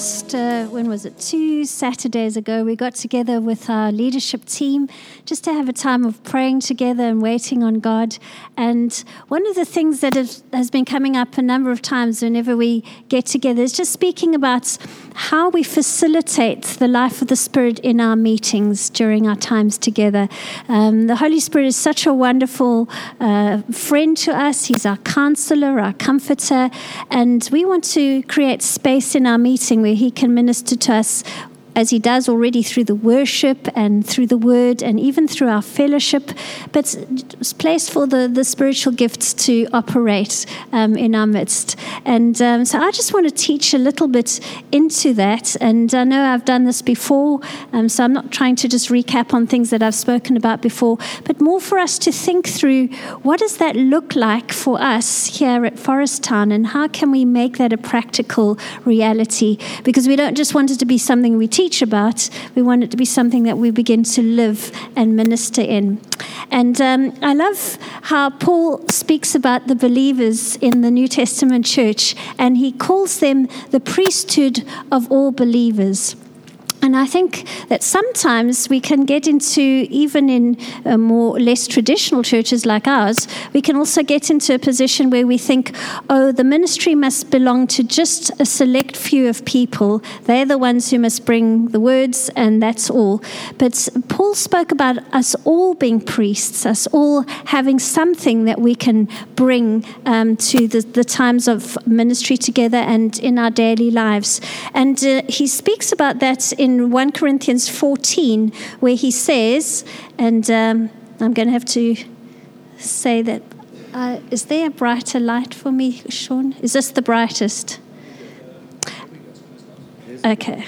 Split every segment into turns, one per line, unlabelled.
last, uh, when was it, two Saturdays ago, we got together with our leadership team just to have a time of praying together and waiting on God. And one of the things that has been coming up a number of times whenever we get together is just speaking about how we facilitate the life of the Spirit in our meetings during our times together. Um, the Holy Spirit is such a wonderful uh, friend to us, He's our counselor, our comforter, and we want to create space in our meeting where He can minister to us as He does already through the worship and through the word and even through our fellowship, but it's place for the, the spiritual gifts to operate um, in our midst. And um, so I just want to teach a little bit into that. And I know I've done this before, um, so I'm not trying to just recap on things that I've spoken about before, but more for us to think through what does that look like for us here at Forest Town and how can we make that a practical reality? Because we don't just want it to be something we teach teach about. We want it to be something that we begin to live and minister in. And um, I love how Paul speaks about the believers in the New Testament church, and he calls them the priesthood of all believers. And I think that sometimes we can get into, even in uh, more less traditional churches like ours, we can also get into a position where we think, oh, the ministry must belong to just a select few of people. They're the ones who must bring the words, and that's all. But Paul spoke about us all being priests, us all having something that we can bring um, to the, the, times of ministry together and in our daily lives. And uh, he speaks about that in in 1 Corinthians 14, where he says, and um, I'm going to have to say that. Uh, is there a brighter light for me, Sean? Is this the brightest? Okay.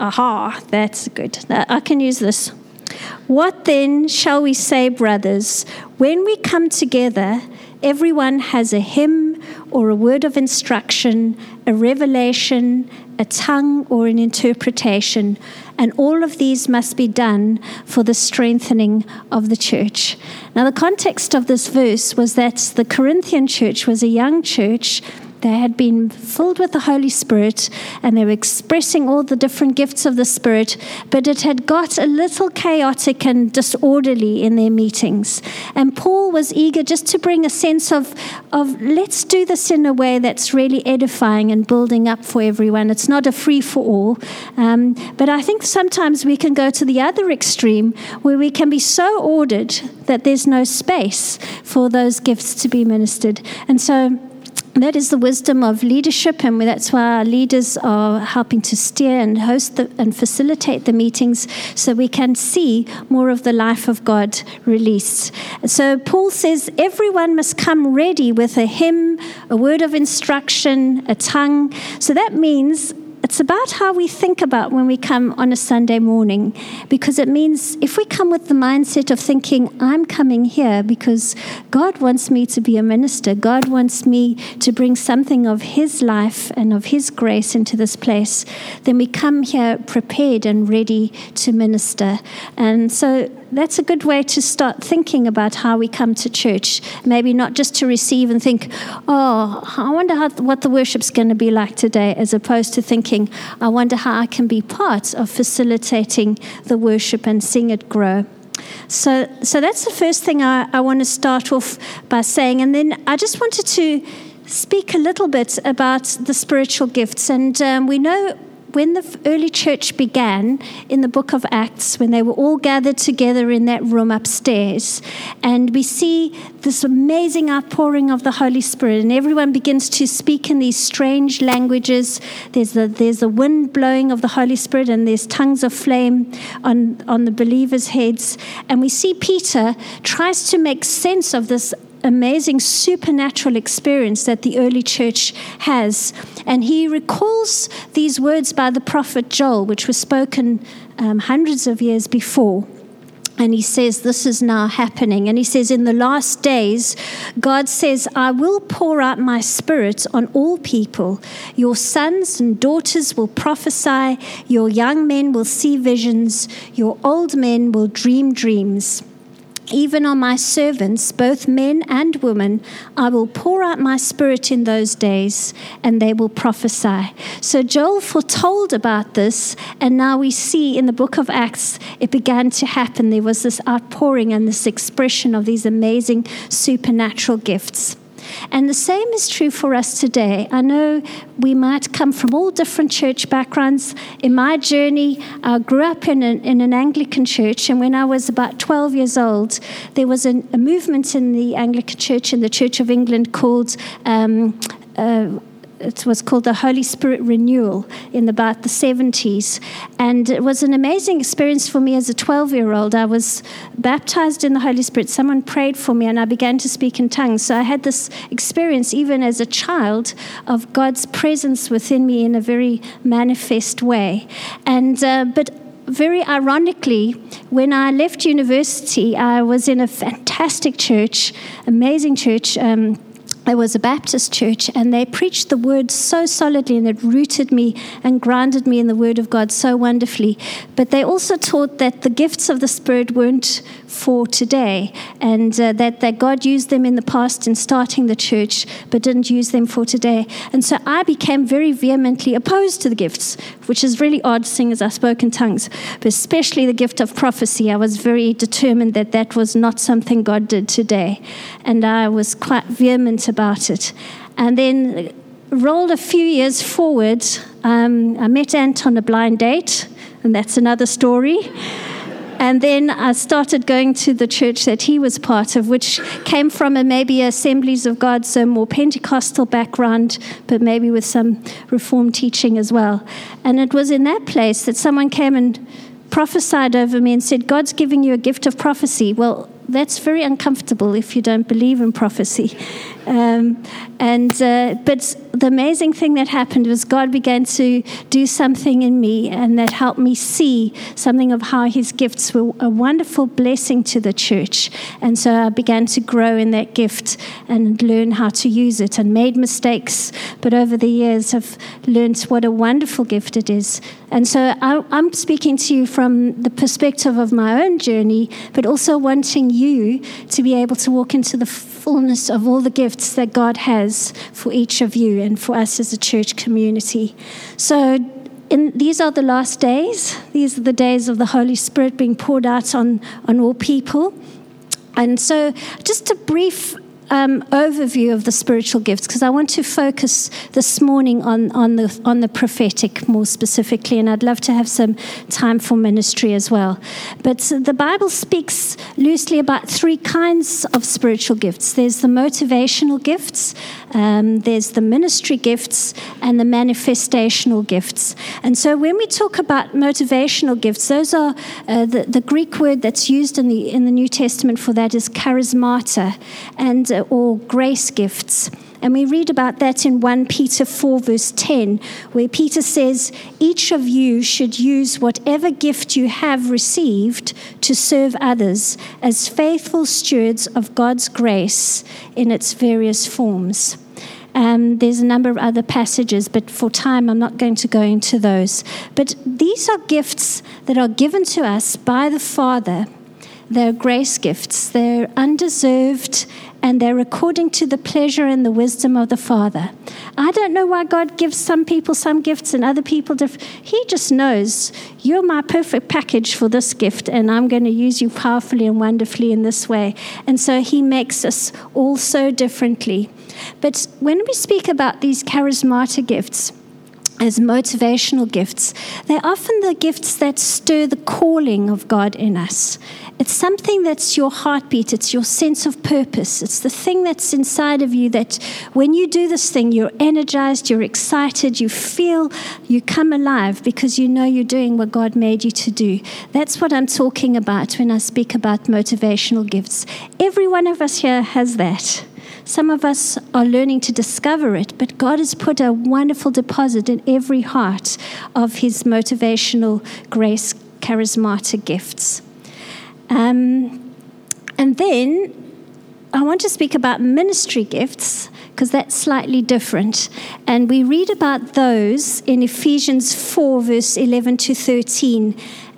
Aha, that's good. I can use this. What then shall we say, brothers? When we come together, everyone has a hymn or a word of instruction, a revelation, a tongue, or an interpretation, and all of these must be done for the strengthening of the church. Now, the context of this verse was that the Corinthian church was a young church they had been filled with the Holy Spirit and they were expressing all the different gifts of the Spirit, but it had got a little chaotic and disorderly in their meetings. And Paul was eager just to bring a sense of, of let's do this in a way that's really edifying and building up for everyone. It's not a free for all. Um, but I think sometimes we can go to the other extreme where we can be so ordered that there's no space for those gifts to be ministered. And so, that is the wisdom of leadership, and that's why our leaders are helping to steer and host the, and facilitate the meetings so we can see more of the life of God released. So, Paul says everyone must come ready with a hymn, a word of instruction, a tongue. So, that means it's about how we think about when we come on a Sunday morning, because it means if we come with the mindset of thinking, I'm coming here because God wants me to be a minister, God wants me to bring something of His life and of His grace into this place, then we come here prepared and ready to minister. And so that's a good way to start thinking about how we come to church. Maybe not just to receive and think, oh, I wonder how, what the worship's going to be like today, as opposed to thinking, I wonder how I can be part of facilitating the worship and seeing it grow. So, so that's the first thing I, I want to start off by saying. And then I just wanted to speak a little bit about the spiritual gifts. And um, we know when the early church began in the book of Acts, when they were all gathered together in that room upstairs, and we see this amazing outpouring of the Holy Spirit, and everyone begins to speak in these strange languages. There's a, there's a wind blowing of the Holy Spirit, and there's tongues of flame on, on the believers' heads. And we see Peter tries to make sense of this amazing supernatural experience that the early church has. And he recalls these words by the prophet Joel, which were spoken um, hundreds of years before. And he says, This is now happening. And he says, In the last days, God says, I will pour out my spirit on all people. Your sons and daughters will prophesy, your young men will see visions, your old men will dream dreams. Even on my servants, both men and women, I will pour out my spirit in those days, and they will prophesy. So Joel foretold about this, and now we see in the book of Acts it began to happen. There was this outpouring and this expression of these amazing supernatural gifts. And the same is true for us today. I know we might come from all different church backgrounds. In my journey, I grew up in an, in an Anglican church, and when I was about 12 years old, there was a, a movement in the Anglican church in the Church of England called um, uh, it was called the Holy Spirit Renewal in about the 70s. And it was an amazing experience for me as a 12 year old. I was baptized in the Holy Spirit. Someone prayed for me, and I began to speak in tongues. So I had this experience, even as a child, of God's presence within me in a very manifest way. And, uh, but very ironically, when I left university, I was in a fantastic church, amazing church. Um, there was a Baptist church, and they preached the word so solidly, and it rooted me and grounded me in the word of God so wonderfully. But they also taught that the gifts of the Spirit weren't for today, and uh, that, that God used them in the past in starting the church, but didn't use them for today. And so I became very vehemently opposed to the gifts, which is really odd, seeing as I spoke in tongues, but especially the gift of prophecy. I was very determined that that was not something God did today, and I was quite vehement about it. And then rolled a few years forward, um, I met Ant on a blind date, and that's another story. And then I started going to the church that he was part of, which came from a maybe Assemblies of God, so more Pentecostal background, but maybe with some Reformed teaching as well. And it was in that place that someone came and prophesied over me and said, God's giving you a gift of prophecy. Well, that's very uncomfortable if you don't believe in prophecy. Um, and uh, but the amazing thing that happened was God began to do something in me, and that helped me see something of how His gifts were a wonderful blessing to the church. And so I began to grow in that gift and learn how to use it, and made mistakes, but over the years have learned what a wonderful gift it is. And so I, I'm speaking to you from the perspective of my own journey, but also wanting you to be able to walk into the fullness of all the gifts that God has for each of you and for us as a church community. So, in, these are the last days. These are the days of the Holy Spirit being poured out on, on all people. And so, just a brief um, overview of the spiritual gifts because I want to focus this morning on, on, the, on the prophetic more specifically, and I'd love to have some time for ministry as well. But the Bible speaks loosely about three kinds of spiritual gifts there's the motivational gifts, um, there's the ministry gifts, and the manifestational gifts. And so when we talk about motivational gifts, those are uh, the, the Greek word that's used in the, in the New Testament for that is charismata. And uh, or grace gifts. And we read about that in 1 Peter 4, verse 10, where Peter says, Each of you should use whatever gift you have received to serve others as faithful stewards of God's grace in its various forms. Um, there's a number of other passages, but for time, I'm not going to go into those. But these are gifts that are given to us by the Father. They're grace gifts. They're undeserved and they're according to the pleasure and the wisdom of the Father. I don't know why God gives some people some gifts and other people different. He just knows you're my perfect package for this gift, and I'm going to use you powerfully and wonderfully in this way. And so He makes us all so differently. But when we speak about these charismatic gifts, as motivational gifts, they're often the gifts that stir the calling of God in us. It's something that's your heartbeat, it's your sense of purpose. It's the thing that's inside of you that when you do this thing, you're energized, you're excited, you feel you come alive because you know you're doing what God made you to do. That's what I'm talking about when I speak about motivational gifts. Every one of us here has that. Some of us are learning to discover it, but God has put a wonderful deposit in every heart of His motivational grace, charismatic gifts. Um, and then I want to speak about ministry gifts because that's slightly different. And we read about those in Ephesians 4, verse 11 to 13,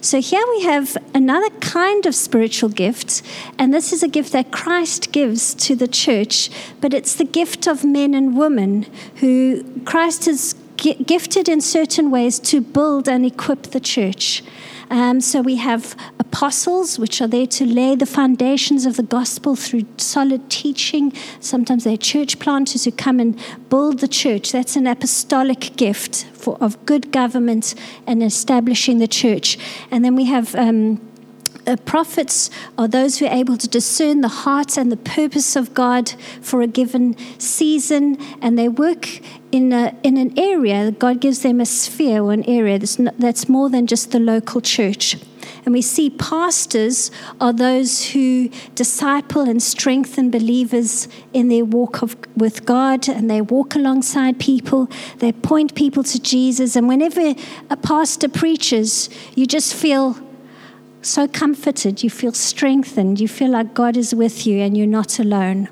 So here we have another kind of spiritual gift, and this is a gift that Christ gives to the church, but it's the gift of men and women who Christ has gifted in certain ways to build and equip the church. Um, so we have apostles, which are there to lay the foundations of the gospel through solid teaching. Sometimes they're church planters who come and build the church. That's an apostolic gift for, of good government and establishing the church. And then we have. Um, uh, prophets are those who are able to discern the heart and the purpose of God for a given season, and they work in, a, in an area. God gives them a sphere or an area that's, not, that's more than just the local church. And we see pastors are those who disciple and strengthen believers in their walk of, with God, and they walk alongside people. They point people to Jesus. And whenever a pastor preaches, you just feel so comforted, you feel strengthened, you feel like God is with you and you're not alone.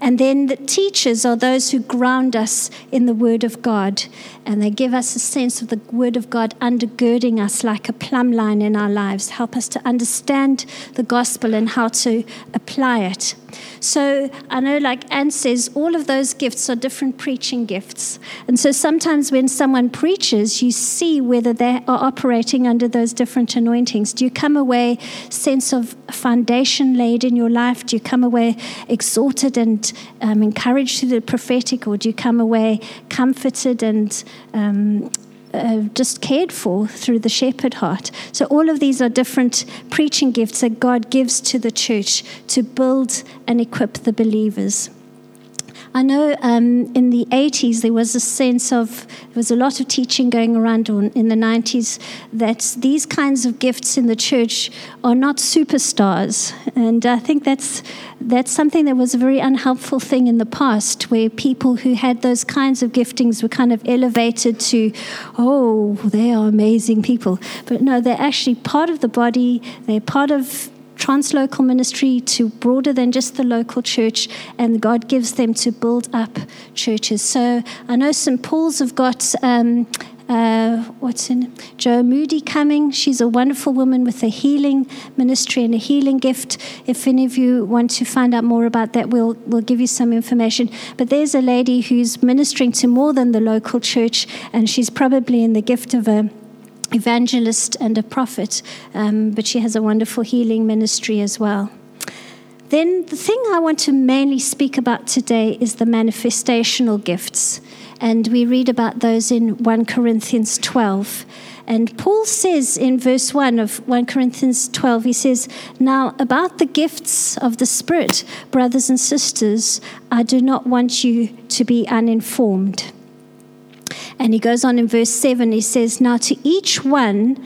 And then the teachers are those who ground us in the Word of God, and they give us a sense of the Word of God undergirding us like a plumb line in our lives, help us to understand the gospel and how to apply it. So I know, like Anne says, all of those gifts are different preaching gifts. And so sometimes when someone preaches, you see whether they are operating under those different anointings. Do you come away sense of foundation laid in your life? Do you come away exhorted and um, encouraged through the prophetic, or do you come away comforted and um, uh, just cared for through the shepherd heart. So, all of these are different preaching gifts that God gives to the church to build and equip the believers. I know um, in the 80s there was a sense of, there was a lot of teaching going around in the 90s that these kinds of gifts in the church are not superstars. And I think that's, that's something that was a very unhelpful thing in the past, where people who had those kinds of giftings were kind of elevated to, oh, they are amazing people. But no, they're actually part of the body, they're part of translocal ministry to broader than just the local church, and God gives them to build up churches. So I know St. Paul's have got. Um, uh, what's in Joe Moody coming. She's a wonderful woman with a healing ministry and a healing gift. If any of you want to find out more about that, we'll we'll give you some information. But there's a lady who's ministering to more than the local church, and she's probably in the gift of a evangelist and a prophet, um, but she has a wonderful healing ministry as well. Then, the thing I want to mainly speak about today is the manifestational gifts. And we read about those in 1 Corinthians 12. And Paul says in verse 1 of 1 Corinthians 12, he says, Now about the gifts of the Spirit, brothers and sisters, I do not want you to be uninformed. And he goes on in verse 7, he says, Now to each one,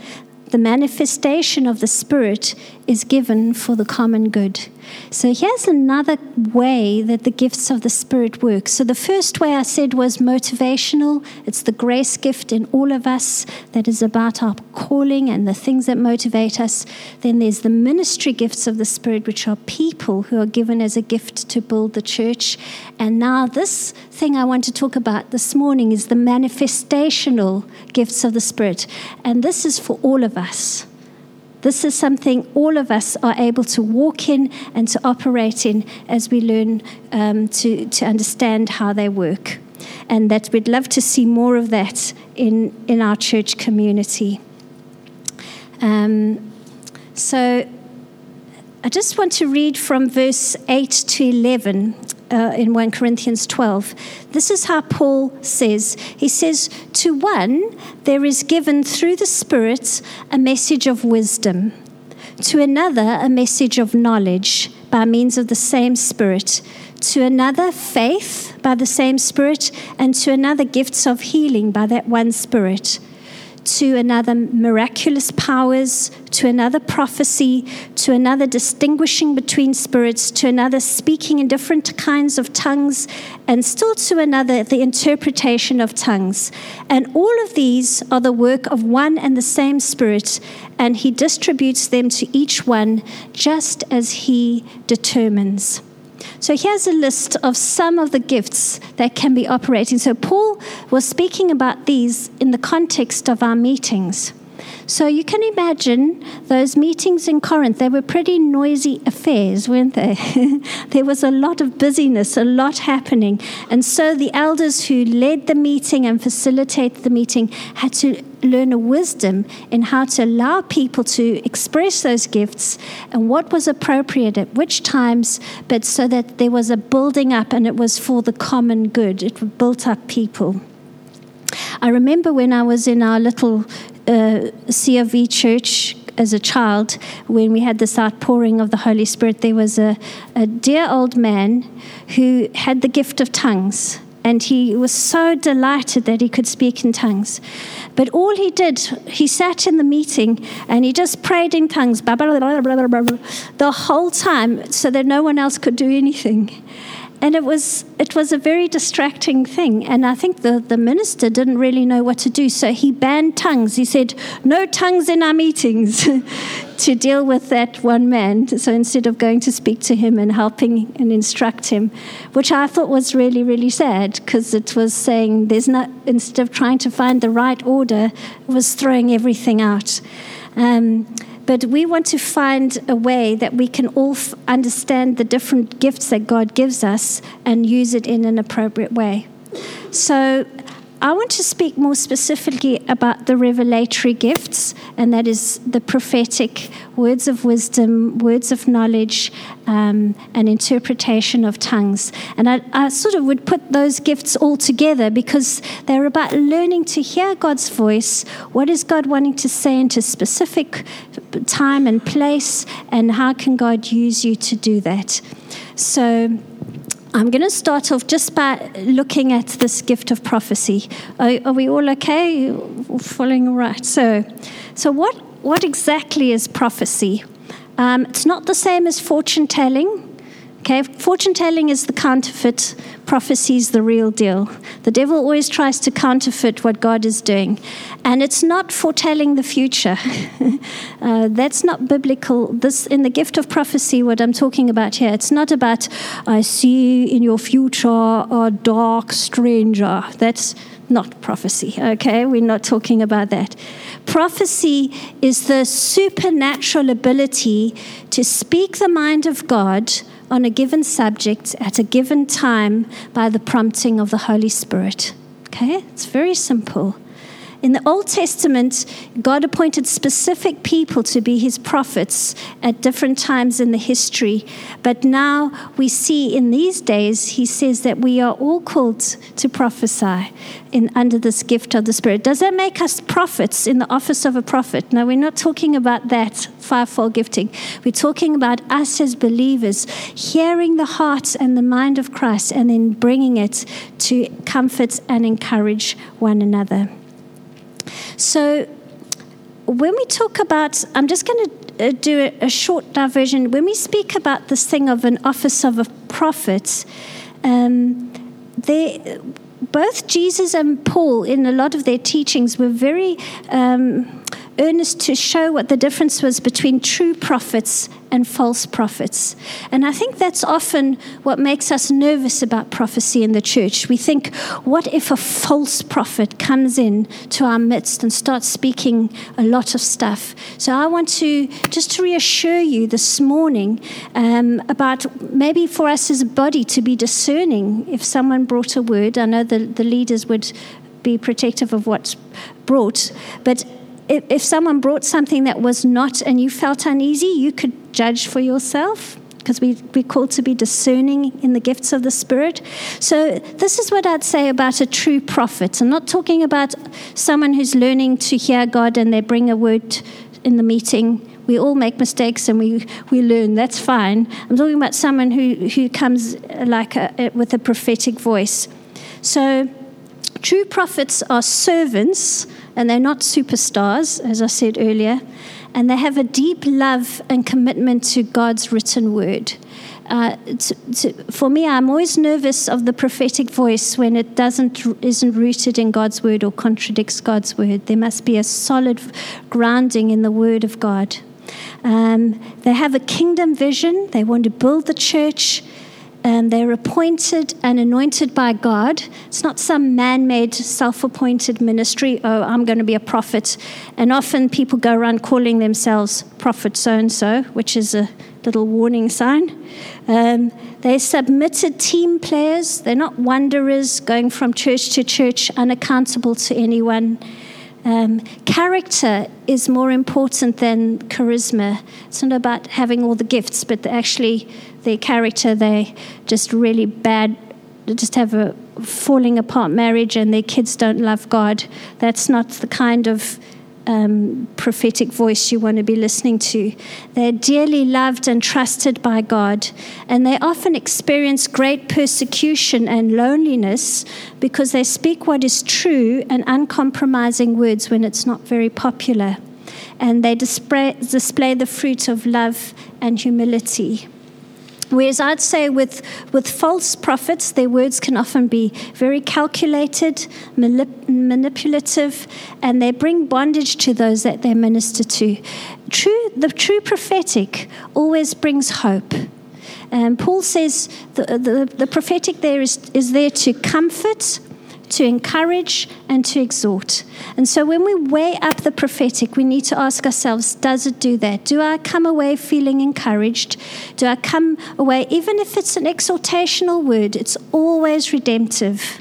the manifestation of the Spirit is given for the common good. So here's another way that the gifts of the Spirit work. So the first way I said was motivational. It's the grace gift in all of us that is about our calling and the things that motivate us. Then there's the ministry gifts of the Spirit, which are people who are given as a gift to build the church. And now this thing I want to talk about this morning is the manifestational gifts of the Spirit. And this is for all of us. This is something all of us are able to walk in and to operate in as we learn um, to, to understand how they work. And that we'd love to see more of that in, in our church community. Um, so I just want to read from verse 8 to 11 uh, in 1 Corinthians 12. This is how Paul says He says, To one there is given through the Spirit a message of wisdom, to another a message of knowledge by means of the same Spirit, to another, faith by the same Spirit, and to another, gifts of healing by that one Spirit to another miraculous powers, to another prophecy, to another distinguishing between spirits, to another speaking in different kinds of tongues, and still to another the interpretation of tongues. And all of these are the work of one and the same Spirit, and He distributes them to each one just as He determines. So here's a list of some of the gifts that can be operating. So Paul was speaking about these in the context of our meetings. So you can imagine those meetings in Corinth, they were pretty noisy affairs, weren't they? there was a lot of busyness, a lot happening. And so the elders who led the meeting and facilitated the meeting had to learn a wisdom in how to allow people to express those gifts and what was appropriate at which times, but so that there was a building up and it was for the common good. It built up people. I remember when I was in our little uh, CRV church as a child, when we had this outpouring of the Holy Spirit, there was a, a dear old man who had the gift of tongues. And he was so delighted that he could speak in tongues. But all he did, he sat in the meeting and he just prayed in tongues the whole time so that no one else could do anything and it was it was a very distracting thing. And i think the, the minister didn't really know what to do. So he banned tongues. He said no tongues in our meetings to deal with that one man. So instead of going to speak to him and helping and instruct him which i thought was really really sad because it was saying there's not instead of trying to find the right order it was throwing everything out. Um, but we want to find a way that we can all f- understand the different gifts that God gives us and use it in an appropriate way. So, I want to speak more specifically about the revelatory gifts, and that is the prophetic words of wisdom, words of knowledge, um, and interpretation of tongues. And I, I, sort of would put those gifts all together because they're about learning to hear God's voice. What is God wanting to say into specific time and place, and how can God use you to do that? So, I'm going to start off just by looking at this gift of prophecy. Are, are we all okay? Following all right? So, so what, what exactly is prophecy? Um, it's not the same as fortune telling. Okay, fortune telling is the counterfeit, prophecy is the real deal. The devil always tries to counterfeit what God is doing, and it's not foretelling the future. uh, that's not biblical. This in the gift of prophecy, what I'm talking about here, it's not about I see in your future a dark stranger. That's not prophecy. Okay, we're not talking about that. Prophecy is the supernatural ability to speak the mind of God on a given subject at a given time by the prompting of the Holy Spirit. Okay? It's very simple. In the Old Testament, God appointed specific people to be his prophets at different times in the history. But now we see in these days, he says that we are all called to prophesy in, under this gift of the Spirit. Does that make us prophets in the office of a prophet? No, we're not talking about that fivefold gifting. We're talking about us as believers hearing the heart and the mind of Christ and then bringing it to comfort and encourage one another. So, when we talk about, I'm just going to uh, do a, short diversion. When we speak about this thing of an office of a prophet, um, they, both Jesus and Paul, in a lot of their teachings, were very um, earnest to show what the difference was between true prophets and false prophets. And I think that's often what makes us nervous about prophecy in the church. We think, what if a false prophet comes in to our midst and starts speaking a lot of stuff? So I want to just to reassure you this morning um, about maybe for us as a body to be discerning if someone brought a word. I know the, the leaders would be protective of what's brought, but if, someone brought something that was not and you felt uneasy, you could judge for yourself because we, we're called to be discerning in the gifts of the Spirit. So, this is what I'd say about a true prophet. I'm not talking about someone who's learning to hear God and they bring a word in the meeting We all make mistakes and we, we learn. That's fine. I'm talking about someone who, who comes uh, like a, with a prophetic voice. So, true prophets are servants and they're not superstars, as I said earlier, and they have a deep love and commitment to God's written word. Uh, to, to, for me, I'm always nervous of the prophetic voice when it doesn't isn't rooted in God's word or contradicts God's word. There must be a solid grounding in the word of God. Um, they have a kingdom vision. They want to build the church um, they're appointed and anointed by God. It's not some man made, self appointed ministry. Oh, I'm going to be a prophet. And often people go around calling themselves prophet so and so, which is a little warning sign. Um, they're submitted team players. They're not wanderers going from church to church, unaccountable to anyone. Um, character is more important than charisma. It's not about having all the gifts, but actually their character. They just really bad, just have a falling apart marriage, and their kids don't love God. That's not the kind of um, prophetic voice you want to be listening to. They're dearly loved and trusted by God, and they often experience great persecution and loneliness because they speak what is true and uncompromising words when it's not very popular. And they display, display the fruit of love and humility. Whereas I'd say with, with false prophets, their words can often be very calculated, manip- manipulative, and they bring bondage to those that they minister to. True, the true prophetic always brings hope. And Paul says the, the, the prophetic there is, is there to comfort, to encourage, and to exhort. And so when we weigh up the prophetic, we need to ask ourselves does it do that? Do I come away feeling encouraged? Do I come away, even if it's an exhortational word, it's always redemptive.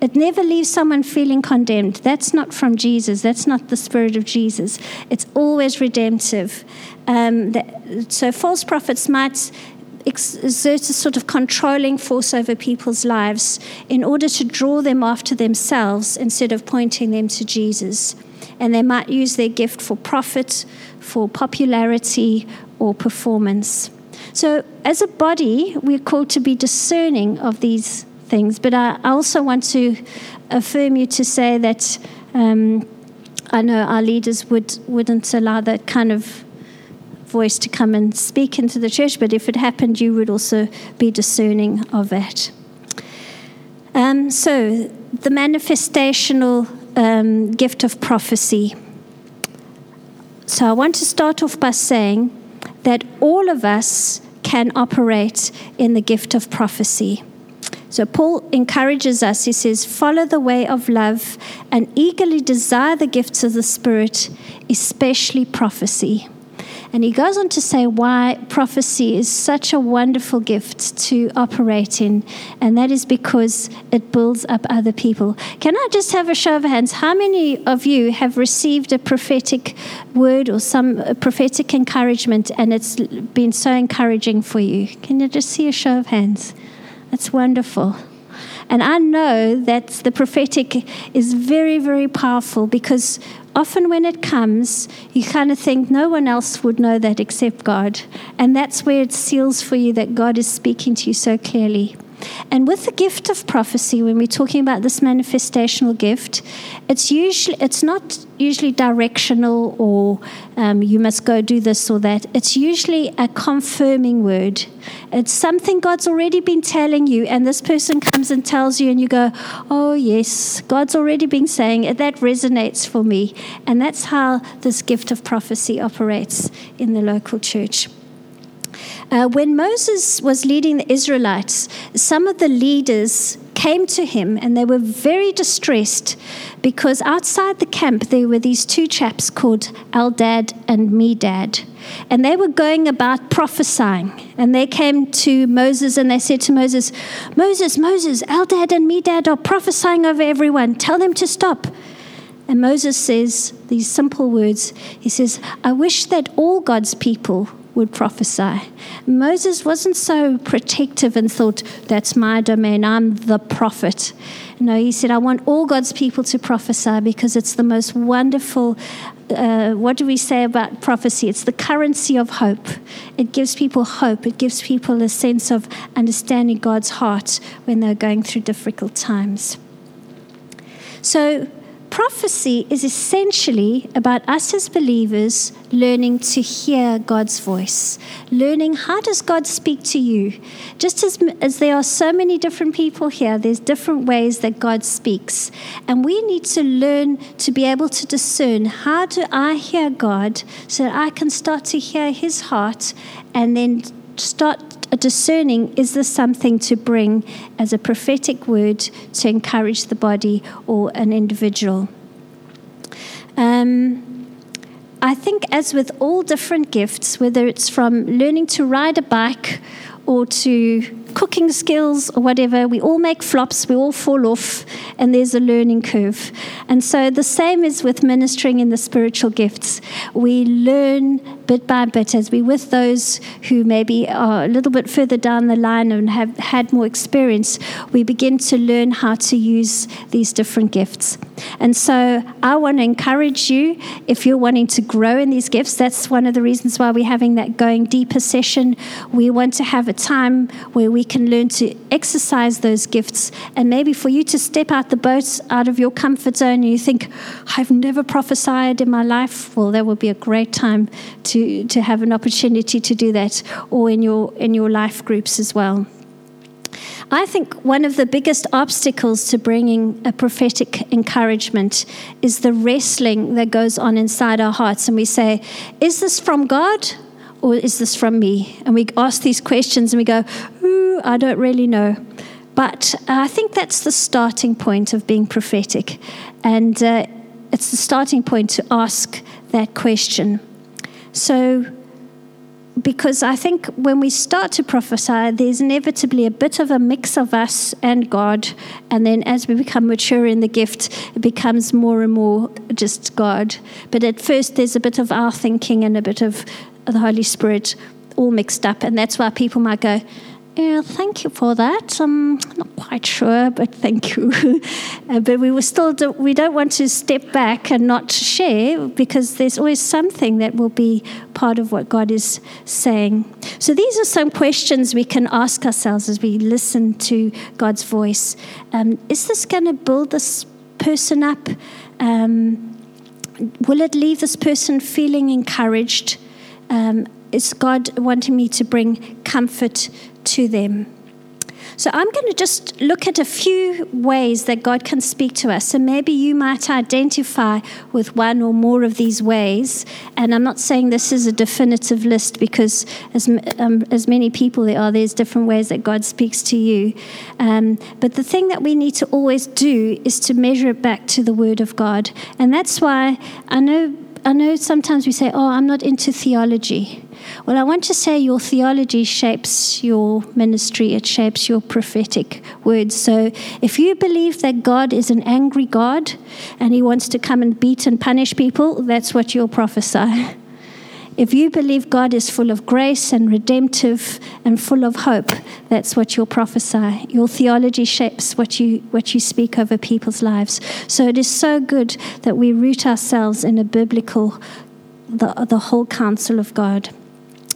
It never leaves someone feeling condemned. That's not from Jesus. That's not the spirit of Jesus. It's always redemptive. Um, that, so false prophets might exert a sort of controlling force over people's lives in order to draw them after themselves instead of pointing them to Jesus. And they might use their gift for profit, for popularity, or performance. So, as a body, we're called to be discerning of these things. But I also want to affirm you to say that um, I know our leaders would, wouldn't allow that kind of voice to come and speak into the church, but if it happened, you would also be discerning of that. Um, so, the manifestational um, gift of prophecy. So, I want to start off by saying that all of us can operate in the gift of prophecy. So, Paul encourages us, he says, follow the way of love and eagerly desire the gifts of the Spirit, especially prophecy. And he goes on to say why prophecy is such a wonderful gift to operate in, and that is because it builds up other people. Can I just have a show of hands? How many of you have received a prophetic word or some prophetic encouragement, and it's been so encouraging for you? Can you just see a show of hands? That's wonderful. And I know that the prophetic is very, very powerful because often when it comes, you kind of think no one else would know that except God. And that's where it seals for you that God is speaking to you so clearly. And with the gift of prophecy, when we're talking about this manifestational gift, it's usually it's not usually directional or um, you must go do this or that. It's usually a confirming word. It's something God's already been telling you, and this person comes and tells you, and you go, "Oh yes, God's already been saying it. That resonates for me." And that's how this gift of prophecy operates in the local church. Uh, when Moses was leading the Israelites, some of the leaders came to him and they were very distressed because outside the camp there were these two chaps called Eldad and Medad. And they were going about prophesying. And they came to Moses and they said to Moses, Moses, Moses, Eldad and Medad are prophesying over everyone. Tell them to stop. And Moses says these simple words He says, I wish that all God's people would prophesy. Moses wasn't so protective and thought, that's my domain, I'm the prophet. No, he said, I want all God's people to prophesy because it's the most wonderful. Uh, what do we say about prophecy? It's the currency of hope. It gives people hope. It gives people a sense of understanding God's heart when they're going through difficult times. So, prophecy is essentially about us as believers learning to hear God's voice, learning how does God speak to you. Just as, as there are so many different people here, there's different ways that God speaks. And we need to learn to be able to discern how do I hear God so that I can start to hear his heart and then start discerning is this something to bring as a prophetic word to encourage the body or an individual? Um, I think, as with all different gifts, whether it's from learning to ride a bike or to cooking skills or whatever, we all make flops, we all fall off, and there's a learning curve. And so the same is with ministering in the spiritual gifts. We learn bit by bit as we with those who maybe are a little bit further down the line and have had more experience, we begin to learn how to use these different gifts. And so I want to encourage you if you're wanting to grow in these gifts, that's one of the reasons why we're having that going deeper session. We want to have a time where we can learn to exercise those gifts and maybe for you to step out the boat out of your comfort zone and you think, I've never prophesied in my life. Well, that would be a great time to, to have an opportunity to do that or in your in your life groups as well. I think one of the biggest obstacles to bringing a prophetic encouragement is the wrestling that goes on inside our hearts. And we say, Is this from God or is this from me? And we ask these questions and we go, Ooh, I don't really know. But I think that's the starting point of being prophetic. And uh, it's the starting point to ask that question. So, because I think when we start to prophesy, there's inevitably a bit of a mix of us and God. And then as we become mature in the gift, it becomes more and more just God. But at first, there's a bit of our thinking and a bit of the Holy Spirit all mixed up. And that's why people might go, yeah, thank you for that. I'm not quite sure, but thank you. uh, but we were still do, we don't want to step back and not share because there's always something that will be part of what God is saying. So these are some questions we can ask ourselves as we listen to God's voice. Um, is this going to build this person up? Um, will it leave this person feeling encouraged? Um, is God wanting me to bring comfort to them. So I'm going to just look at a few ways that God can speak to us. So maybe you might identify with one or more of these ways. And I'm not saying this is a definitive list because as, um, as many people there are, there's different ways that God speaks to you. Um, but the thing that we need to always do is to measure it back to the Word of God. And that's why I know, I know sometimes we say, oh, I'm not into theology. Well, I want to say your theology shapes your ministry, it shapes your prophetic words. So if you believe that God is an angry God and he wants to come and beat and punish people, that's what you'll prophesy. If you believe God is full of grace and redemptive and full of hope, that's what you'll prophesy. Your theology shapes what you, what you speak over people's lives. So it is so good that we root ourselves in a biblical, the, the whole counsel of God.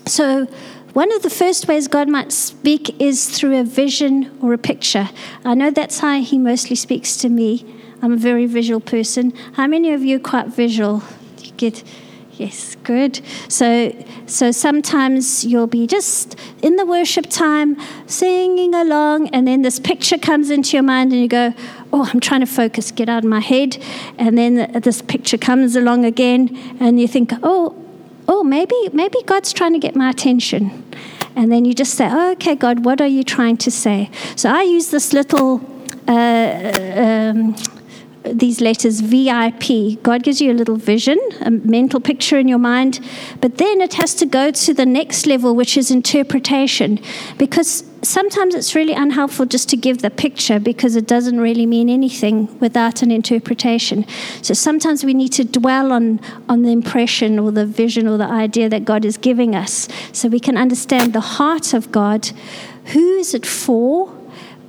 So, one of the first ways God might speak is through a vision or a picture. I know that's how He mostly speaks to me. I'm a very visual person. How many of you are quite visual? You get Yes, good. So, so sometimes you'll be just in the worship time, singing along, and then this picture comes into your mind, and you go, "Oh, I'm trying to focus, get out of my head." And then this picture comes along again, and you think, "Oh, oh, maybe, maybe God's trying to get my attention. And then you just say, oh, okay, God, what are you trying to say? So I use this little uh, um, these letters VIP. God gives you a little vision, a mental picture in your mind, but then it has to go to the next level, which is interpretation. Because sometimes it's really unhelpful just to give the picture because it doesn't really mean anything without an interpretation. So sometimes we need to dwell on, on the impression or the vision or the idea that God is giving us so we can understand the heart of God. Who is it for?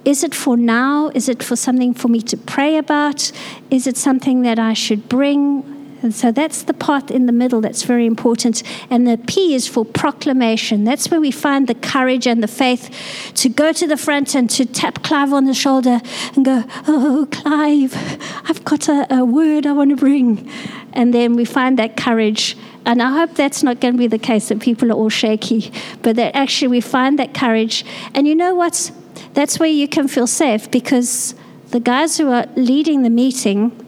Is it for now? Is it for something for me to pray about? Is it something that I should bring? And so that's the path in the middle that's very important. And the P is for proclamation. That's where we find the courage and the faith to go to the front and to tap Clive on the shoulder and go, Oh, Clive, I've got a, a word I want to bring. And then we find that courage. And I hope that's not going to be the case that people are all shaky, but that actually we find that courage. And you know what's that's where you can feel safe because the guys who are leading the meeting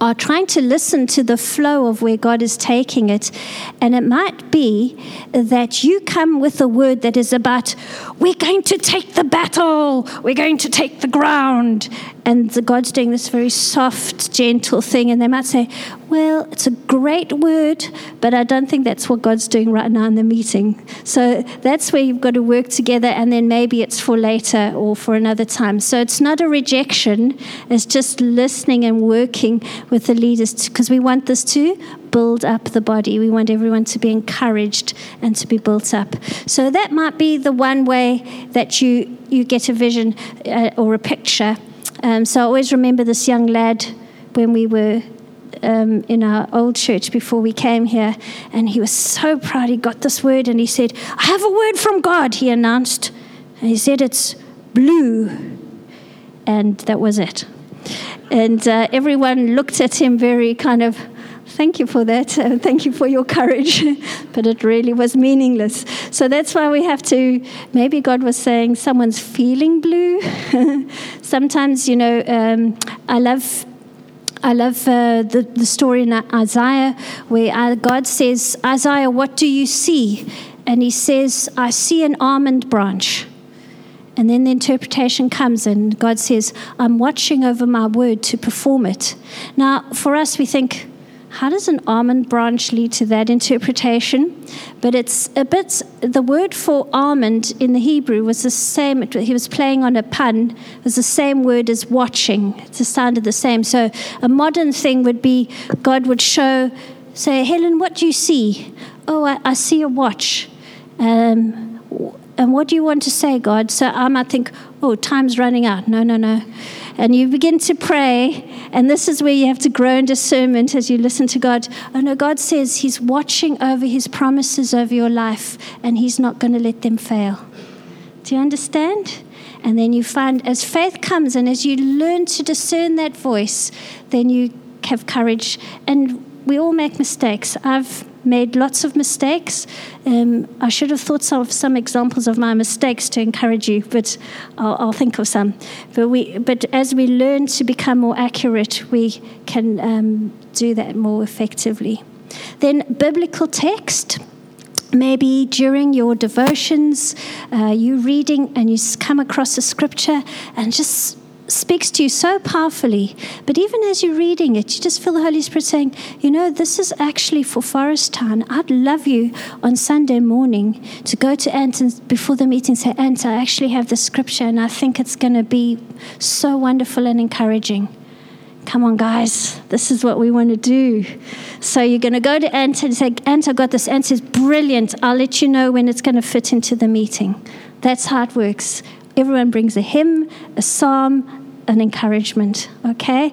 are trying to listen to the flow of where God is taking it. And it might be that you come with a word that is about, we're going to take the battle, we're going to take the ground and the God's doing this very soft, gentle thing, and they might say, Well, it's a great word, but I don't think that's what God's doing right now in the meeting. So that's where you've got to work together, and then maybe it's for later or for another time. So it's not a rejection, it's just listening and working with the leaders because we want this to build up the body. We want everyone to be encouraged and to be built up. So that might be the one way that you, you get a vision uh, or a picture um, so I always remember this young lad when we were um, in our old church before we came here, and he was so proud. He got this word, and he said, I have a word from God, he announced. And he said, It's blue. And that was it. And uh, everyone looked at him very kind of thank you for that. Uh, thank you for your courage. but it really was meaningless. So that's why we have to, maybe God was saying someone's feeling blue. Sometimes, you know, um, I love I love uh, the, the story in Isaiah where uh, God says, Isaiah, what do you see? And he says, I see an almond branch. And then the interpretation comes, and God says, I'm watching over my word to perform it. Now, for us, we think, how does an almond branch lead to that interpretation? But it's a bit, the word for almond in the Hebrew was the same, he was playing on a pun, it was the same word as watching. It sounded the same. So a modern thing would be God would show, say, Helen, what do you see? Oh, I, I see a watch. Um, and what do you want to say, God? So um, I might think, oh, time's running out. No, no, no and you begin to pray, and this is where you have to grow in discernment as you listen to God. Oh no, God says He's watching over His promises over your life, and He's not going to let them fail. Do you understand? And then you find as faith comes and as you learn to discern that voice, then you have courage. And we all make mistakes. I've made lots of mistakes. Um, I should have thought of some examples of my mistakes to encourage you, but I'll, I'll, think of some. But, we, but as we learn to become more accurate, we can um, do that more effectively. Then, biblical text. Maybe during your devotions, uh, you reading and you come across a scripture and just speaks to you so powerfully. But even as you're reading it, you just feel the Holy Spirit saying, you know, this is actually for Forest Town. I'd love you on Sunday morning to go to Ant and before the meeting say, Ant, I actually have the scripture and I think it's going to be so wonderful and encouraging. Come on, guys, this is what we want to do. So you're going to go to Ant and say, Ant, I got this. Ant says, brilliant. I'll let you know when it's going to fit into the meeting. That's how it works. Everyone brings a hymn, a psalm, an encouragement, okay?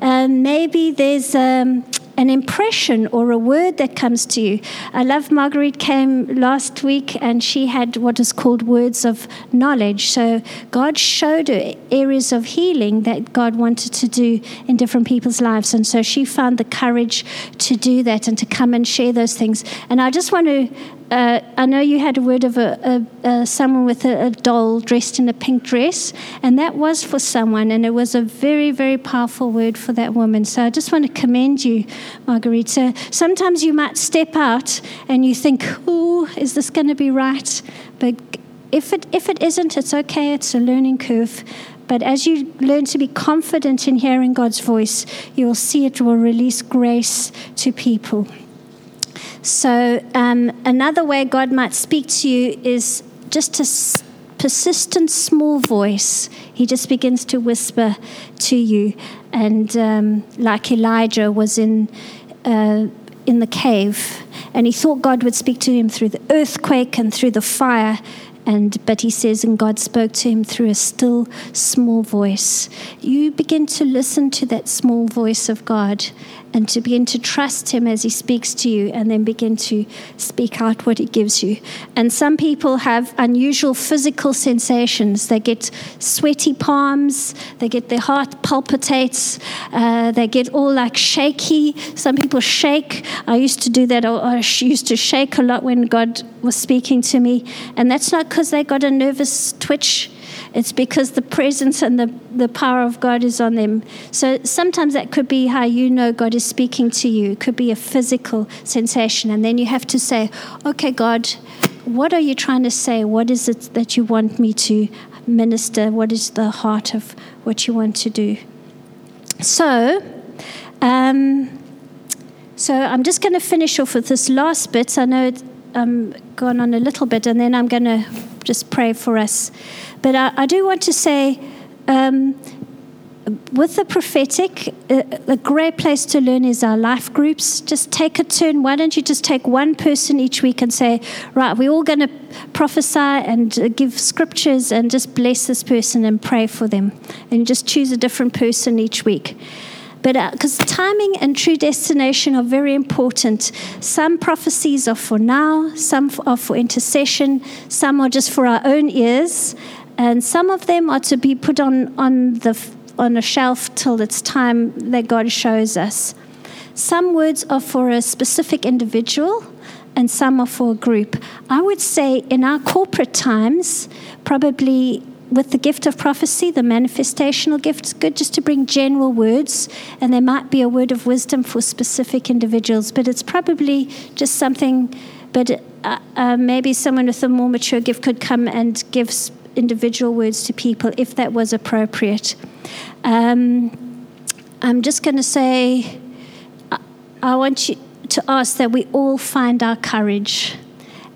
And maybe there's um, an impression or a word that comes to you. I love Marguerite came last week and she had what is called words of knowledge. So God showed her areas of healing that God wanted to do in different people's lives. And so she found the courage to do that and to come and share those things. And I just want to uh, I know you had a word of a, a, a someone with a, a, doll dressed in a pink dress, and that was for someone, and it was a very, very powerful word for that woman. So I just want to commend you, Margarita. Sometimes you might step out and you think, "Oh, is this going to be right?" But if it if it isn't, it's okay. It's a learning curve. But as you learn to be confident in hearing God's voice, you'll see it will release grace to people. So, um, another way God might speak to you is just a persistent small voice. He just begins to whisper to you. And um, like Elijah was in. Uh, in the cave, and he thought God would speak to him through the earthquake and through the fire, and but he says, and God spoke to him through a still small voice. You begin to listen to that small voice of God and to begin to trust him as he speaks to you and then begin to speak out what he gives you. And some people have unusual physical sensations. They get sweaty palms, they get their heart palpitates, uh, they get all like shaky. Some people shake. I used to do that, I used to shake a lot when God was speaking to me. And that's not because they got a nervous twitch it's because the presence and the, the power of God is on them. So sometimes that could be how you know God is speaking to you. It could be a physical sensation. And then you have to say, okay, God, what are you trying to say? What is it that you want me to minister? What is the heart of what you want to do? So, um, so I'm just going to finish off with this last bit. I know um, gone on a little bit, and then I'm going to just pray for us. But I, I do want to say, um, with the prophetic, uh, a great place to learn is our life groups. Just take a turn. Why don't you just take one person each week and say, right, we're all going to prophesy and uh, give scriptures and just bless this person and pray for them. And just choose a different person each week. But because uh, timing and true destination are very important. Some prophecies are for now, some are for intercession, some are just for our own ears and some of them are to be put on, on, the, on a shelf till it's time that God shows us. Some words are for a specific individual, and some are for a group. I would say in our corporate times, probably with the gift of prophecy, the manifestational gift, it's good just to bring general words, and there might be a word of wisdom for specific individuals, but it's probably just something. But uh, uh, maybe someone with a more mature gift could come and give individual words to people if that was appropriate. Um, I'm just going to say, I, I want you to ask that we all find our courage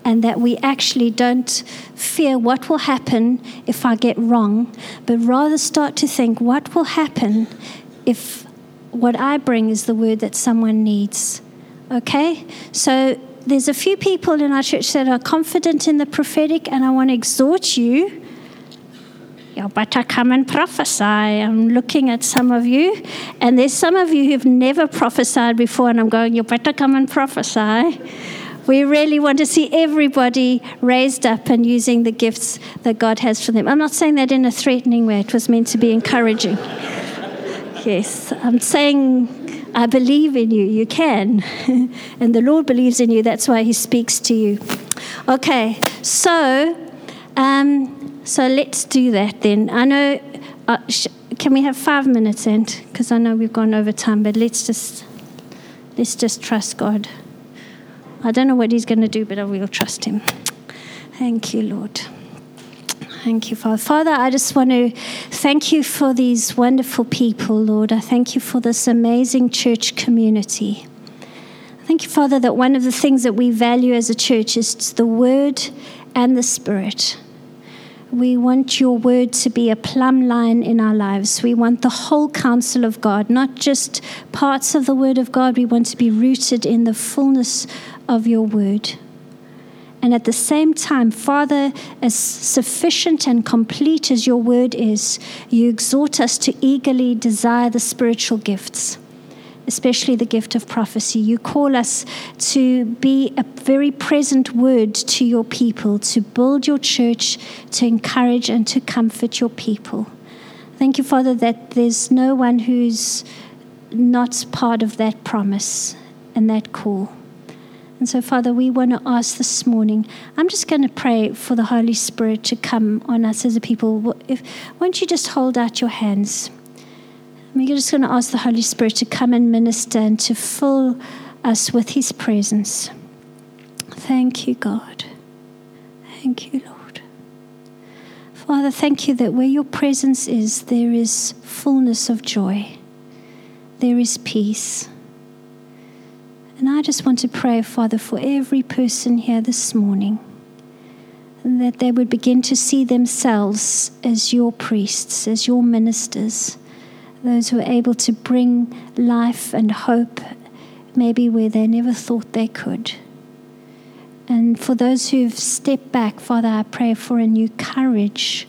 and that we actually don't fear what will happen if I get wrong, but rather start to think what will happen if what I bring is the word that someone needs. Okay? So there's a few people in our church that are confident in the prophetic, and I want to exhort you you better come and prophesy. I'm looking at some of you, and there's some of you who've never prophesied before, and I'm going, you better come and prophesy. We really want to see everybody raised up and using the gifts that God has for them. I'm not saying that in a threatening way, it was meant to be encouraging. yes, I'm saying I believe in you. You can. and the Lord believes in you. That's why He speaks to you. Okay, so um, so let's do that then. I know, uh, sh- can we have five minutes in? Because I know we've gone over time, but let's just, let's just trust God. I don't know what He's going to do, but I will trust Him. Thank you, Lord. Thank you, Father. Father, I just want to thank you for these wonderful people, Lord. I thank you for this amazing church community. Thank you, Father, that one of the things that we value as a church is the Word and the Spirit. We want your word to be a plumb line in our lives. We want the whole counsel of God, not just parts of the word of God. We want to be rooted in the fullness of your word. And at the same time, Father, as sufficient and complete as your word is, you exhort us to eagerly desire the spiritual gifts especially the gift of prophecy. You call us to be a very present word to your people, to build your church, to encourage and to comfort your people. Thank you, Father, that there's no one who's not part of that promise and that call. And so, Father, we want to ask this morning. I'm just going to pray for the Holy Spirit to come on us as a people. If, won't you just hold out your hands? We're just going to ask the Holy Spirit to come and minister and to fill us with His presence. Thank you, God. Thank you, Lord. Father, thank you that where your presence is, there is fullness of joy, there is peace. And I just want to pray, Father, for every person here this morning that they would begin to see themselves as your priests, as your ministers, those who are able to bring life and hope maybe where they never thought they could. And for those who've stepped back, Father, I pray for a new courage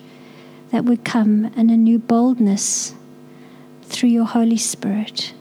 that would come and a new boldness through your Holy Spirit.